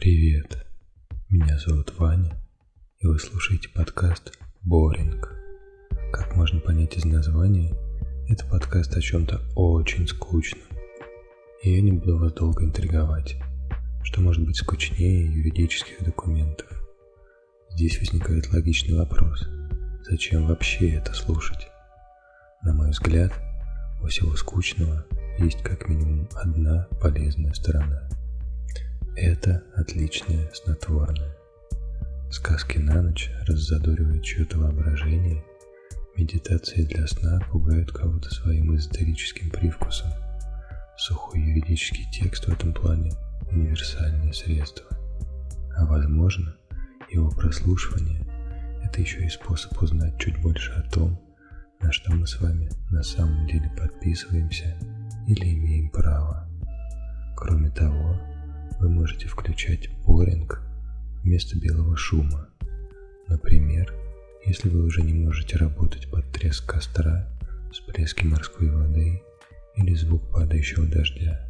Привет, меня зовут Ваня, и вы слушаете подкаст «Боринг». Как можно понять из названия, это подкаст о чем-то очень скучном. И я не буду вас долго интриговать, что может быть скучнее юридических документов. Здесь возникает логичный вопрос, зачем вообще это слушать? На мой взгляд, у всего скучного есть как минимум одна полезная сторона – это отличное снотворное. Сказки на ночь раззадоривают чье-то воображение, медитации для сна пугают кого-то своим эзотерическим привкусом. Сухой юридический текст в этом плане – универсальное средство. А возможно, его прослушивание – это еще и способ узнать чуть больше о том, на что мы с вами на самом деле подписываемся или имеем право. Кроме того, вы можете включать боринг вместо белого шума. Например, если вы уже не можете работать под треск костра, всплески морской воды или звук падающего дождя.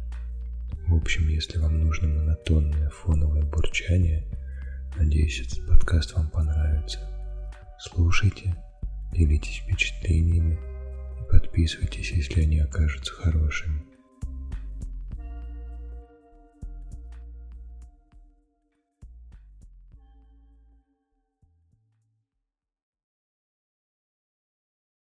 В общем, если вам нужно монотонное фоновое бурчание, надеюсь, этот подкаст вам понравится. Слушайте, делитесь впечатлениями и подписывайтесь, если они окажутся хорошими.